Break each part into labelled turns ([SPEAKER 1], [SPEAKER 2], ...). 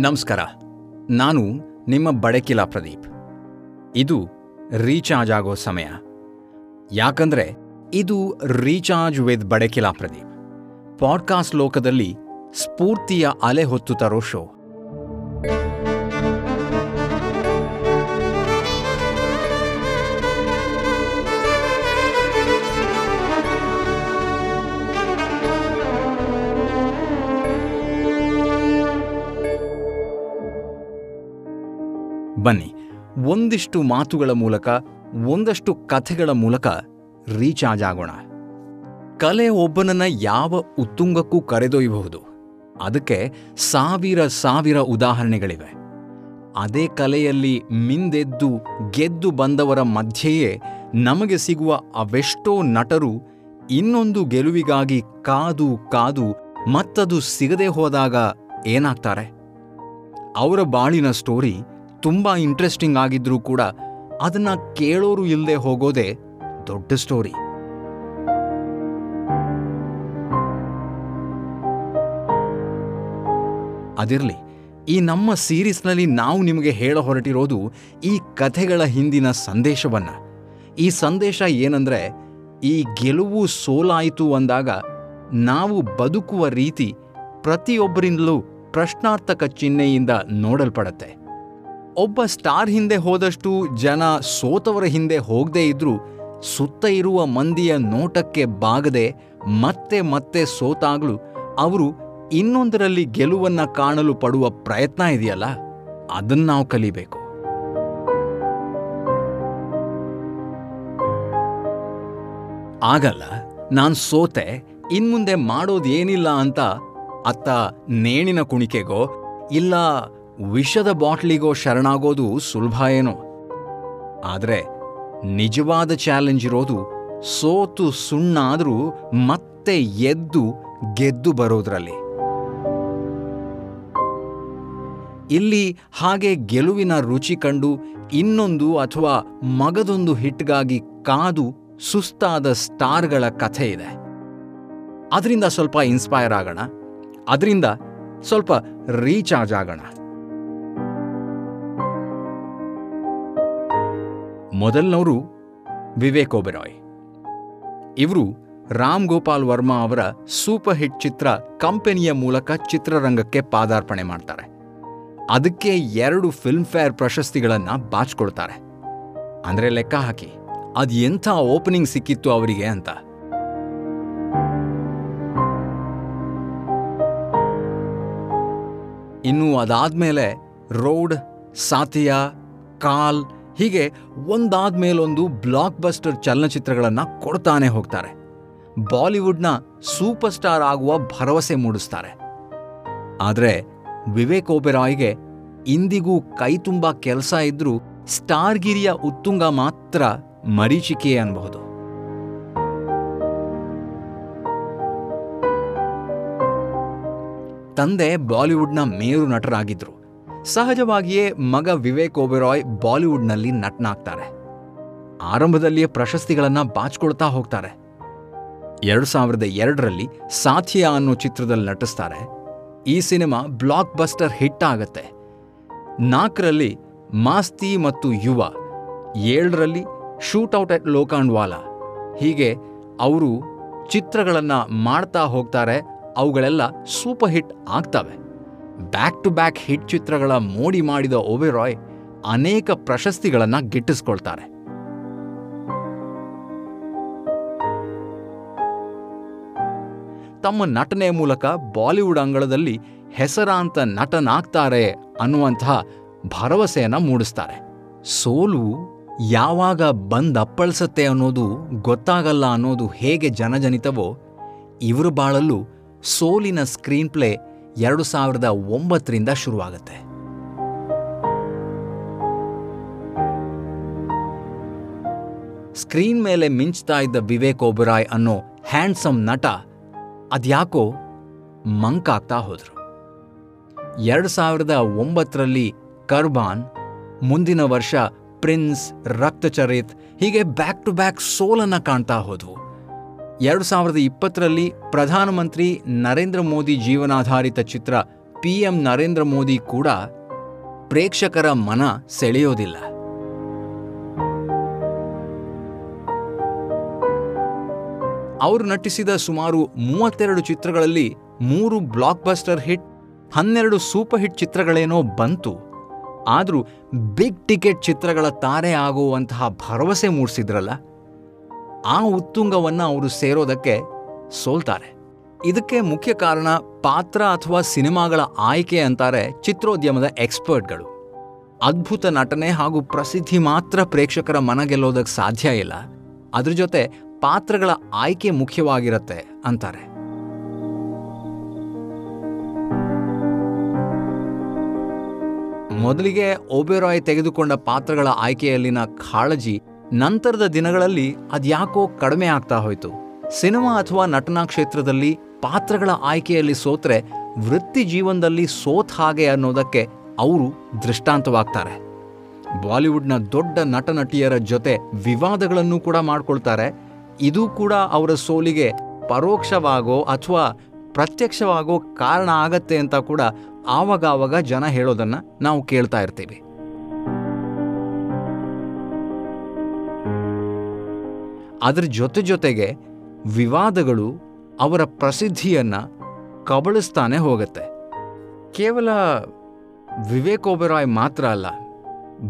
[SPEAKER 1] ನಮಸ್ಕಾರ. ನಾನು ನಿಮ್ಮ ಬಡಕಿಲಾ ಪ್ರದೀಪ್. ಇದು ರೀಚಾರ್ಜ್ ಆಗೋ ಸಮಯ. ಯಾಕಂದ್ರೆ ಇದು recharge with Badakila Pradeep. Podcast ಲೋಕದಲ್ಲಿ ಸ್ಫೂರ್ತಿಯ ಅಲೆ ಹೊತ್ತು ತರೋ ಶೋ. ಬನ್ನಿ. ಒಂದಿಷ್ಟು ಮಾತುಗಳ ಮೂಲಕ, ಒಂದಷ್ಟು ಕಥೆಗಳ ಮೂಲಕ ರೀಚಾರ್ಜ್ ಆಗೋಣ. ಕಲೆ ಒಬ್ಬನನ್ನ ಯಾವ ಉತ್ತುಂಗಕ್ಕೂ ಕರೆದೊಯ್ಯಬಹುದು. ಅದಕ್ಕೆ ಸಾವಿರ ಸಾವಿರ ಉದಾಹರಣೆಗಳಿವೆ. ಅದೇ ಕಲೆಯಲ್ಲಿ ಮಿಂದೆದ್ದು, ಗೆದ್ದು ಬಂದವರ ಮಧ್ಯೆಯೇ ನಮಗೆ ಸಿಗುವ ಅವೆಷ್ಟೋ ನಟರು ಇನ್ನೊಂದು ಗೆಲುವಿಗಾಗಿ ಕಾದು ಕಾದು ಮತ್ತದು ಸಿಗದೆ ಹೋದಾಗ ಏನಾಗ್ತಾರೆ? ಅವರ ಬಾಳಿನ ಸ್ಟೋರಿ ತುಂಬಾ ಇಂಟ್ರೆಸ್ಟಿಂಗ್ ಆಗಿದ್ರೂ ಕೂಡ ಅದನ್ನ ಕೇಳೋರು ಇಲ್ಲದೆ ಹೋಗೋದೇ ದೊಡ್ಡ ಸ್ಟೋರಿ ಅದಿರಲಿ, ಈ ನಮ್ಮ ಸೀರೀಸ್ನಲ್ಲಿ ನಾವು ನಿಮಗೆ ಹೇಳ ಹೊರಟಿರೋದು ಈ ಕಥೆಗಳ ಹಿಂದಿನ ಸಂದೇಶವನ್ನು. ಈ ಸಂದೇಶ ಏನಂದರೆ, ಈ ಗೆಲುವು ಸೋಲಾಯಿತು ಅಂದಾಗ ನಾವು ಬದುಕುವ ರೀತಿ ಪ್ರತಿಯೊಬ್ಬರಿಂದಲೂ ಪ್ರಶ್ನಾರ್ಥಕ ಚಿಹ್ನೆಯಿಂದ ನೋಡಲ್ಪಡತ್ತೆ. ಒಬ್ಬ ಸ್ಟಾರ್ ಹಿಂದೆ ಹೋದಷ್ಟು ಜನ ಸೋತವರ ಹಿಂದೆ ಹೋಗದೇ ಇದ್ರೂ ಸುತ್ತ ಇರುವ ಮಂದಿಯ ನೋಟಕ್ಕೆ ಬಾಗದೆ ಮತ್ತೆ ಮತ್ತೆ ಸೋತಾಗ್ಲೂ ಅವರು ಇನ್ನೊಂದರಲ್ಲಿ ಗೆಲುವನ್ನ ಕಾಣಲು ಪಡುವ ಪ್ರಯತ್ನ ಇದೆಯಲ್ಲ? ಅದನ್ನ ನಾವು ಕಲಿಬೇಕು. ಆಗಲ್ಲ, ನಾನು ಸೋತೆ, ಇನ್ಮುಂದೆ ಮಾಡೋದೇನಿಲ್ಲ ಅಂತ ಅತ್ತ ನೇಣಿನ ಕುಣಿಕೆಗೋ, ಇಲ್ಲ ವಿಷದ ಬಾಟ್ಲಿಗೋ ಶರಣಾಗೋದು ಸುಲಭ ಏನೋ. ಆದರೆ ನಿಜವಾದ ಚಾಲೆಂಜ್ ಇರೋದು ಸೋತು ಸುಣ್ಣಾದರೂ ಮತ್ತೆ ಎದ್ದು ಗೆದ್ದು ಬರೋದ್ರಲ್ಲಿ. ಇಲ್ಲಿ ಹಾಗೆ ಗೆಲುವಿನ ರುಚಿ ಕಂಡು ಇನ್ನೊಂದು ಅಥವಾ ಮಗದೊಂದು ಹಿಟ್ಗಾಗಿ ಕಾದು ಸುಸ್ತಾದ ಸ್ಟಾರ್ಗಳ ಕಥೆ ಇದೆ. ಅದರಿಂದ ಸ್ವಲ್ಪ ಇನ್ಸ್ಪೈರ್ ಆಗೋಣ. ಅದರಿಂದ ಸ್ವಲ್ಪ ರೀಚಾರ್ಜ್ ಆಗೋಣ. ಮೊದಲನವರು ವಿವೇಕ್ ಒಬೆರಾಯ್ ಇವರು ರಾಮ್ ಗೋಪಾಲ್ ವರ್ಮಾ ಅವರ ಸೂಪರ್ ಹಿಟ್ ಚಿತ್ರ ಕಂಪನಿಯ ಮೂಲಕ ಚಿತ್ರರಂಗಕ್ಕೆ ಪಾದಾರ್ಪಣೆ ಮಾಡ್ತಾರೆ. ಅದಕ್ಕೆ ಎರಡು ಫಿಲ್ಮ್ಫೇರ್ ಪ್ರಶಸ್ತಿಗಳನ್ನ ಬಾಚ್ಕೊಳ್ತಾರೆ ಅಂದ್ರೆ ಲೆಕ್ಕ ಹಾಕಿ, ಅದ್ ಎಂಥ ಓಪನಿಂಗ್ ಸಿಕ್ಕಿತ್ತು ಅವರಿಗೆ ಅಂತ. ಇನ್ನು ಅದಾದ್ಮೇಲೆ ರೋಡ್ ಸಾತಿಯಾ ಕಾಲ್ ಹೀಗೆ ಒಂದಾದ್ಮೇಲೊಂದು ಬ್ಲಾಕ್ ಬಸ್ಟರ್ ಚಲನಚಿತ್ರಗಳನ್ನು ಕೊಡ್ತಾನೆ ಹೋಗ್ತಾರೆ. ಬಾಲಿವುಡ್ನ ಸೂಪರ್ ಸ್ಟಾರ್ ಆಗುವ ಭರವಸೆ ಮೂಡಿಸ್ತಾರೆ. ಆದರೆ ವಿವೇಕ್ ಓಬೆರಾಯ್ಗೆ ಇಂದಿಗೂ ಕೈ ತುಂಬ ಕೆಲಸ ಇದ್ರೂ ಸ್ಟಾರ್ಗಿರಿಯ ಉತ್ತುಂಗ ಮಾತ್ರ ಮರೀಚಿಕೆ ಅನ್ಬಹುದು. ತಂದೆ ಬಾಲಿವುಡ್ನ ಮೇರು ನಟರಾಗಿದ್ರು. ಸಹಜವಾಗಿಯೇ ಮಗ ವಿವೇಕ್ ಓಬೆರಾಯ್ ಬಾಲಿವುಡ್ನಲ್ಲಿ ನಟನಾಗ್ತಾರೆ. ಆರಂಭದಲ್ಲಿಯೇ ಪ್ರಶಸ್ತಿಗಳನ್ನ ಬಾಚ್ಕೊಳ್ತಾ ಹೋಗ್ತಾರೆ. ಎರಡು ಸಾವಿರದ ಎರಡರಲ್ಲಿ ಸಾಥಿಯಾ ಅನ್ನೋ ಚಿತ್ರದಲ್ಲಿ ನಟಿಸ್ತಾರೆ. ಈ ಸಿನಿಮಾ ಬ್ಲಾಕ್ ಬಸ್ಟರ್ ಹಿಟ್ ಆಗತ್ತೆ. ನಾಲ್ಕರಲ್ಲಿ ಮಾಸ್ತಿ ಮತ್ತು ಯುವ, ಏಳರಲ್ಲಿ ಔಟ್ ಅಟ್ ಲೋಕಾಂಡ್ವಾಲಾ. ಹೀಗೆ ಅವರು ಚಿತ್ರಗಳನ್ನು ಮಾಡ್ತಾ ಹೋಗ್ತಾರೆ, ಅವುಗಳೆಲ್ಲ ಸೂಪರ್ ಹಿಟ್ ಆಗ್ತವೆ. ಬ್ಯಾಕ್ ಟು ಬ್ಯಾಕ್ ಹಿಟ್ ಚಿತ್ರಗಳ ಮೋಡಿ ಮಾಡಿದ ಓಬೆರಾಯ್ ಅನೇಕ ಪ್ರಶಸ್ತಿಗಳನ್ನು ಗಿಟ್ಟಿಸ್ಕೊಳ್ತಾರೆ. ತಮ್ಮ ನಟನೆ ಮೂಲಕ ಬಾಲಿವುಡ್ ಅಂಗಳದಲ್ಲಿ ಹೆಸರಾಂತ ನಟನಾಗ್ತಾರೆ ಅನ್ನುವಂತಹ ಭರವಸೆಯನ್ನ ಮೂಡಿಸ್ತಾರೆ. ಸೋಲು ಯಾವಾಗ ಬಂದಪ್ಪಳಿಸತ್ತೆ ಅನ್ನೋದು ಗೊತ್ತಾಗಲ್ಲ ಅನ್ನೋದು ಹೇಗೆ ಜನಜನಿತವೋ ಇವರು ಬಾಳಲ್ಲೂ ಸೋಲಿನ ಸ್ಕ್ರೀನ್ ಪ್ಲೇ ಎರಡು ಸಾವಿರದ ಒಂಬತ್ತರಿಂದ ಶುರುವಾಗುತ್ತೆ. ಸ್ಕ್ರೀನ್ ಮೇಲೆ ಮಿಂಚ್ತಾ ಇದ್ದ ವಿವೇಕ್ ಒಬರಾಯ್ ಅನ್ನೋ ಹ್ಯಾಂಡ್ಸಮ್ ನಟ ಅದ್ಯಾಕೋ ಮಂಕಾಗ್ತಾ ಹೋದ್ರು. ಎರಡು ಸಾವಿರದ ಒಂಬತ್ತರಲ್ಲಿ ಕರ್ಬಾನ್, ಮುಂದಿನ ವರ್ಷ ಪ್ರಿನ್ಸ್ ರಕ್ತಚರಿತ್ ಹೀಗೆ ಬ್ಯಾಕ್ ಟು ಬ್ಯಾಕ್ ಸೋಲನ್ನ ಕಾಣ್ತಾ ಹೋದ್ವು. ಎರಡು ಸಾವಿರದ ಇಪ್ಪತ್ತರಲ್ಲಿ ಪ್ರಧಾನಮಂತ್ರಿ ನರೇಂದ್ರ ಮೋದಿ ಜೀವನಾಧಾರಿತ ಚಿತ್ರ ಪಿ ಎಂ ನರೇಂದ್ರ ಮೋದಿ ಕೂಡ ಪ್ರೇಕ್ಷಕರ ಮನ ಸೆಳೆಯೋದಿಲ್ಲ. ಅವರು ನಟಿಸಿದ ಸುಮಾರು ಮೂವತ್ತೆರಡು ಚಿತ್ರಗಳಲ್ಲಿ ಮೂರು ಬ್ಲಾಕ್ ಬಸ್ಟರ್ ಹಿಟ್, ಹನ್ನೆರಡು ಸೂಪರ್ ಹಿಟ್ ಚಿತ್ರಗಳೇನೋ ಬಂತು. ಆದರೂ ಬಿಗ್ ಟಿಕೆಟ್ ಚಿತ್ರಗಳ ತಾರೆ ಆಗುವಂತಹ ಭರವಸೆ ಮೂಡಿಸಿದ್ರಲ್ಲ? ಆ ಉತ್ತುಂಗವನ್ನು ಅವರು ಸೇರೋದಕ್ಕೆ ಸೋಲ್ತಾರೆ. ಇದಕ್ಕೆ ಮುಖ್ಯ ಕಾರಣ ಪಾತ್ರ ಅಥವಾ ಸಿನಿಮಾಗಳ ಆಯ್ಕೆ ಅಂತಾರೆ ಚಿತ್ರೋದ್ಯಮದ ಎಕ್ಸ್ಪರ್ಟ್ಗಳು. ಅದ್ಭುತ ನಟನೆ ಹಾಗೂ ಪ್ರಸಿದ್ಧಿ ಮಾತ್ರ ಪ್ರೇಕ್ಷಕರ ಮನ ಗೆಲ್ಲೋದಕ್ಕೆ ಸಾಧ್ಯ ಇಲ್ಲ. ಅದ್ರ ಜೊತೆ ಪಾತ್ರಗಳ ಆಯ್ಕೆ ಮುಖ್ಯವಾಗಿರುತ್ತೆ ಅಂತಾರೆ. ಮೊದಲಿಗೆ ಓಬೆರಾಯ್ ತೆಗೆದುಕೊಂಡ ಪಾತ್ರಗಳ ಆಯ್ಕೆಯಲ್ಲಿನ ಕಾಳಜಿ ನಂತರದ ದಿನಗಳಲ್ಲಿ ಅದ್ಯಾಕೋ ಕಡಿಮೆ ಆಗ್ತಾ ಹೋಯಿತು. ಸಿನಿಮಾ ಅಥವಾ ನಟನಾ ಕ್ಷೇತ್ರದಲ್ಲಿ ಪಾತ್ರಗಳ ಆಯ್ಕೆಯಲ್ಲಿ ಸೋತ್ರೆ ವೃತ್ತಿ ಜೀವನದಲ್ಲಿ ಸೋತ್ ಹಾಗೆ ಅನ್ನೋದಕ್ಕೆ ಅವರು ದೃಷ್ಟಾಂತವಾಗ್ತಾರೆ. ಬಾಲಿವುಡ್ನ ದೊಡ್ಡ ನಟ ನಟಿಯರ ಜೊತೆ ವಿವಾದಗಳನ್ನು ಕೂಡ ಮಾಡ್ಕೊಳ್ತಾರೆ. ಇದು ಕೂಡ ಅವರ ಸೋಲಿಗೆ ಪರೋಕ್ಷವಾಗೋ ಅಥವಾ ಪ್ರತ್ಯಕ್ಷವಾಗೋ ಕಾರಣ ಆಗತ್ತೆ ಅಂತ ಕೂಡ ಆವಾಗಾವಾಗ ಜನ ಹೇಳೋದನ್ನು ನಾವು ಕೇಳ್ತಾ ಇರ್ತೀವಿ. ಅದರ ಜೊತೆ ಜೊತೆಗೆ ವಿವಾದಗಳು ಅವರ ಪ್ರಸಿದ್ಧಿಯನ್ನು ಕಬಳಿಸ್ತಾನೆ ಹೋಗುತ್ತೆ. ಕೇವಲ ವಿವೇಕ್ ಒಬೆರಾಯ್ ಮಾತ್ರ ಅಲ್ಲ,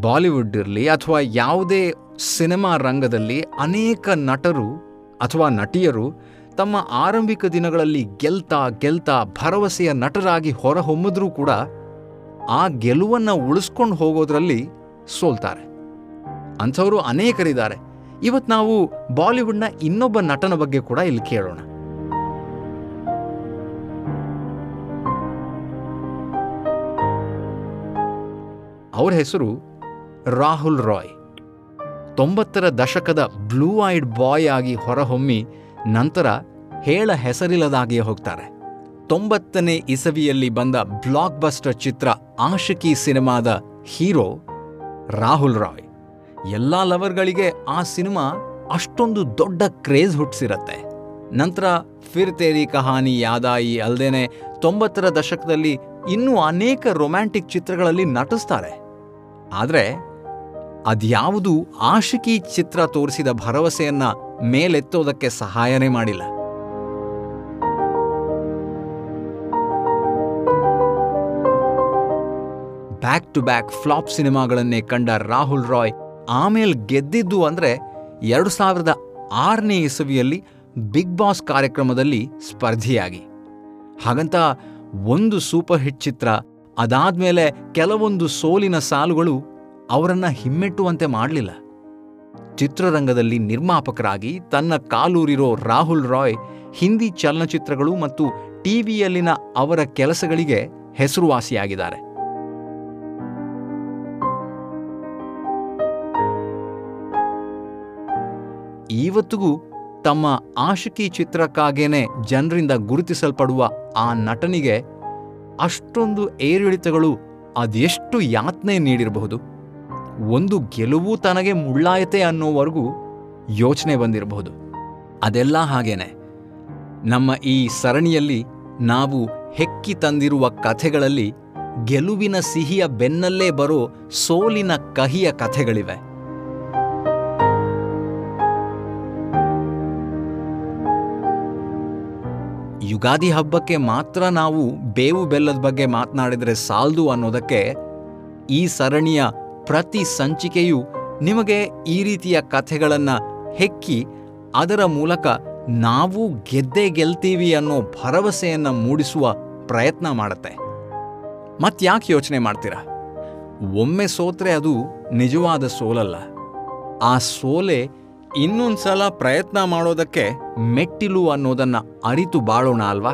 [SPEAKER 1] ಬಾಲಿವುಡ್ ಇರಲಿ ಅಥವಾ ಯಾವುದೇ ಸಿನಿಮಾ ರಂಗದಲ್ಲಿ ಅನೇಕ ನಟರು ಅಥವಾ ನಟಿಯರು ತಮ್ಮ ಆರಂಭಿಕ ದಿನಗಳಲ್ಲಿ ಗೆಲ್ತಾ ಗೆಲ್ತಾ ಭರವಸೆಯ ನಟರಾಗಿ ಹೊರಹೊಮ್ಮಿದ್ರೂ ಕೂಡ ಆ ಗೆಲುವನ್ನು ಉಳಿಸ್ಕೊಂಡು ಹೋಗೋದ್ರಲ್ಲಿ ಸೋಲ್ತಾರೆ. ಅಂಥವರು ಅನೇಕರಿದ್ದಾರೆ. ಇವತ್ತು ನಾವು ಬಾಲಿವುಡ್ನ ಇನ್ನೊಬ್ಬ ನಟನ ಬಗ್ಗೆ ಕೂಡ ಇಲ್ಲಿ ಕೇಳೋಣ. ಅವ್ರ ಹೆಸರು ರಾಹುಲ್ ರಾಯ್. ತೊಂಬತ್ತರ ದಶಕದ ಬ್ಲೂ ಐಡ್ ಬಾಯ್ ಆಗಿ ಹೊರಹೊಮ್ಮಿ ನಂತರ ಹೇಳ ಹೆಸರಿಲ್ಲದಾಗಿಯೇ ಹೋಗ್ತಾರೆ. ತೊಂಬತ್ತನೇ ಇಸವಿಯಲ್ಲಿ ಬಂದ ಬ್ಲಾಕ್ ಬಸ್ಟರ್ ಚಿತ್ರ ಆಶಿಕಿ ಸಿನಿಮಾದ ಹೀರೋ ರಾಹುಲ್ ರಾಯ್. ಎಲ್ಲ ಲವರ್ಗಳಿಗೆ ಆ ಸಿನಿಮಾ ಅಷ್ಟೊಂದು ದೊಡ್ಡ ಕ್ರೇಜ್ ಹುಟ್ಟಿಸಿರತ್ತೆ. ನಂತರ ಫಿರ್ ತೇರಿ ಕಹಾನಿ ಯಾದಾಯಿ ಅಲ್ದೇನೆ ತೊಂಬತ್ತರ ದಶಕದಲ್ಲಿ ಇನ್ನೂ ಅನೇಕ ರೊಮ್ಯಾಂಟಿಕ್ ಚಿತ್ರಗಳಲ್ಲಿ ನಟಿಸ್ತಾರೆ. ಆದರೆ ಅದ್ಯಾವುದು ಆಶಿಕಿ ಚಿತ್ರ ತೋರಿಸಿದ ಭರವಸೆಯನ್ನ ಮೇಲೆತ್ತೋದಕ್ಕೆ ಸಹಾಯನೇ ಮಾಡಿಲ್ಲ. ಬ್ಯಾಕ್ ಟು ಬ್ಯಾಕ್ ಫ್ಲಾಪ್ ಸಿನಿಮಾಗಳನ್ನೇ ಕಂಡ ರಾಹುಲ್ ರಾಯ್ ಆಮೇಲೆ ಗೆದ್ದಿದ್ದು ಅಂದ್ರೆ ಎರಡು ಸಾವಿರದ ಆರನೇ ಇಸವಿಯಲ್ಲಿ ಬಿಗ್ ಬಾಸ್ ಕಾರ್ಯಕ್ರಮದಲ್ಲಿ ಸ್ಪರ್ಧಿಯಾಗಿ. ಹಾಗಂತ ಒಂದು ಸೂಪರ್ ಹಿಟ್ ಚಿತ್ರ, ಅದಾದ್ಮೇಲೆ ಕೆಲವೊಂದು ಸೋಲಿನ ಸಾಲುಗಳು ಅವರನ್ನು ಹಿಮ್ಮೆಟ್ಟುವಂತೆ ಮಾಡಲಿಲ್ಲ. ಚಿತ್ರರಂಗದಲ್ಲಿ ನಿರ್ಮಾಪಕರಾಗಿ ತನ್ನ ಕಾಲೂರಿರೋ ರಾಹುಲ್ ರಾಯ್ ಹಿಂದಿ ಚಲನಚಿತ್ರಗಳು ಮತ್ತು ಟಿವಿಯಲ್ಲಿನ ಅವರ ಕೆಲಸಗಳಿಗೆ ಹೆಸರುವಾಸಿಯಾಗಿದ್ದಾರೆ. ಇವತ್ತಿಗೂ ತಮ್ಮ ಆಶಿಕಿ ಚಿತ್ರಕ್ಕಾಗೇನೆ ಜನರಿಂದ ಗುರುತಿಸಲ್ಪಡುವ ಆ ನಟನಿಗೆ ಅಷ್ಟೊಂದು ಏರಿಳಿತಗಳು ಅದೆಷ್ಟು ಯಾತನೆ ನೀಡಿರಬಹುದು? ಒಂದು ಗೆಲುವು ತನಗೆ ಮುಳ್ಳಾಯತೆ ಅನ್ನೋವರೆಗೂ ಯೋಚನೆ ಬಂದಿರಬಹುದು. ಅದೆಲ್ಲ ಹಾಗೇನೆ. ನಮ್ಮ ಈ ಸರಣಿಯಲ್ಲಿ ನಾವು ಹೆಕ್ಕಿ ತಂದಿರುವ ಕಥೆಗಳಲ್ಲಿ ಗೆಲುವಿನ ಸಿಹಿಯ ಬೆನ್ನಲ್ಲೇ ಬರೋ ಸೋಲಿನ ಕಹಿಯ ಕಥೆಗಳಿವೆ. ಯುಗಾದಿ ಹಬ್ಬಕ್ಕೆ ಮಾತ್ರ ನಾವು ಬೇವು ಬೆಲ್ಲದ ಬಗ್ಗೆ ಮಾತನಾಡಿದರೆ ಸಾಲ್ದು ಅನ್ನೋದಕ್ಕೆ ಈ ಸರಣಿಯ ಪ್ರತಿ ಸಂಚಿಕೆಯು ನಿಮಗೆ ಈ ರೀತಿಯ ಕಥೆಗಳನ್ನು ಹೆಕ್ಕಿ ಅದರ ಮೂಲಕ ನಾವು ಗೆದ್ದೇ ಗೆಲ್ತೀವಿ ಅನ್ನೋ ಭರವಸೆಯನ್ನು ಮೂಡಿಸುವ ಪ್ರಯತ್ನ ಮಾಡುತ್ತೆ. ಮತ್ತ್ಯಾಕೆ ಯೋಚನೆ ಮಾಡ್ತೀರಾ? ಒಮ್ಮೆ ಸೋತ್ರೆ ಅದು ನಿಜವಾದ ಸೋಲಲ್ಲ. ಆ ಸೋಲೆ ಇನ್ನೊಂದ್ಸಲ ಪ್ರಯತ್ನ ಮಾಡೋದಕ್ಕೆ ಮೆಟ್ಟಿಲು ಅನ್ನೋದನ್ನ ಅರಿತು ಬಾಳೋಣ ಅಲ್ವಾ?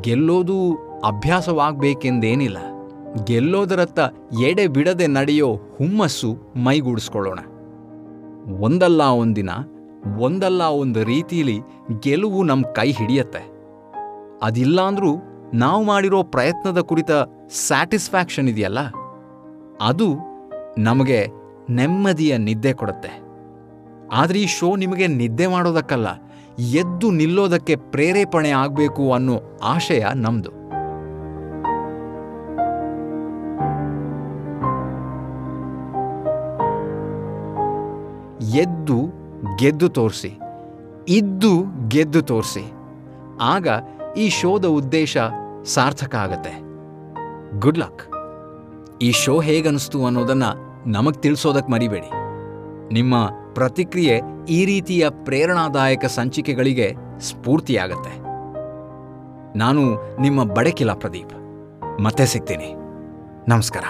[SPEAKER 1] ಗೆಲ್ಲೋದು ಅಭ್ಯಾಸವಾಗಬೇಕೆಂದೇನಿಲ್ಲ. ಗೆಲ್ಲೋದರತ್ತ ಎಡೆ ಬಿಡದೆ ನಡೆಯೋ ಹುಮ್ಮಸ್ಸು ಮೈಗೂಡಿಸ್ಕೊಳ್ಳೋಣ. ಒಂದಲ್ಲ ಒಂದಿನ, ಒಂದಲ್ಲ ಒಂದು ರೀತಿಲಿ ಗೆಲುವು ನಮ್ಮ ಕೈ ಹಿಡಿಯತ್ತೆ. ಅದಿಲ್ಲಾಂದ್ರೂ ನಾವು ಮಾಡಿರೋ ಪ್ರಯತ್ನದ ಕುರಿತ ಸ್ಯಾಟಿಸ್ಫ್ಯಾಕ್ಷನ್ ಇದೆಯಲ್ಲ? ಅದು ನಮಗೆ ನೆಮ್ಮದಿಯ ನಿದ್ದೆ ಕೊಡುತ್ತೆ. ಆದರೆ ಈ ಶೋ ನಿಮಗೆ ನಿದ್ದೆ ಮಾಡೋದಕ್ಕಲ್ಲ, ಎದ್ದು ನಿಲ್ಲೋದಕ್ಕೆ ಪ್ರೇರೇಪಣೆ ಆಗಬೇಕು ಅನ್ನೋ ಆಶಯ ನಮ್ಮದು ಎದ್ದು ಗೆದ್ದು ತೋರಿಸಿ, ಇದ್ದು ಗೆದ್ದು ತೋರಿಸಿ, ಆಗ ಈ ಶೋದ ಉದ್ದೇಶ ಸಾರ್ಥಕ ಆಗತ್ತೆ. ಗುಡ್ ಲಕ್ ಈ ಶೋ ಹೇಗನ್ನಿಸ್ತು ಅನ್ನೋದನ್ನ ನಮಗೆ ತಿಳಿಸೋದಕ್ಕೆ ಮರಿಬೇಡಿ. ನಿಮ್ಮ ಪ್ರತಿಕ್ರಿಯೆ ಈ ರೀತಿಯ ಪ್ರೇರಣಾದಾಯಕ ಸಂಚಿಕೆಗಳಿಗೆ ಸ್ಫೂರ್ತಿಯಾಗತ್ತೆ. ನಾನು ನಿಮ್ಮ ಬಡಕಿಲ ಪ್ರದೀಪ್. ಮತ್ತೆ ಸಿಗ್ತೀನಿ. ನಮಸ್ಕಾರ.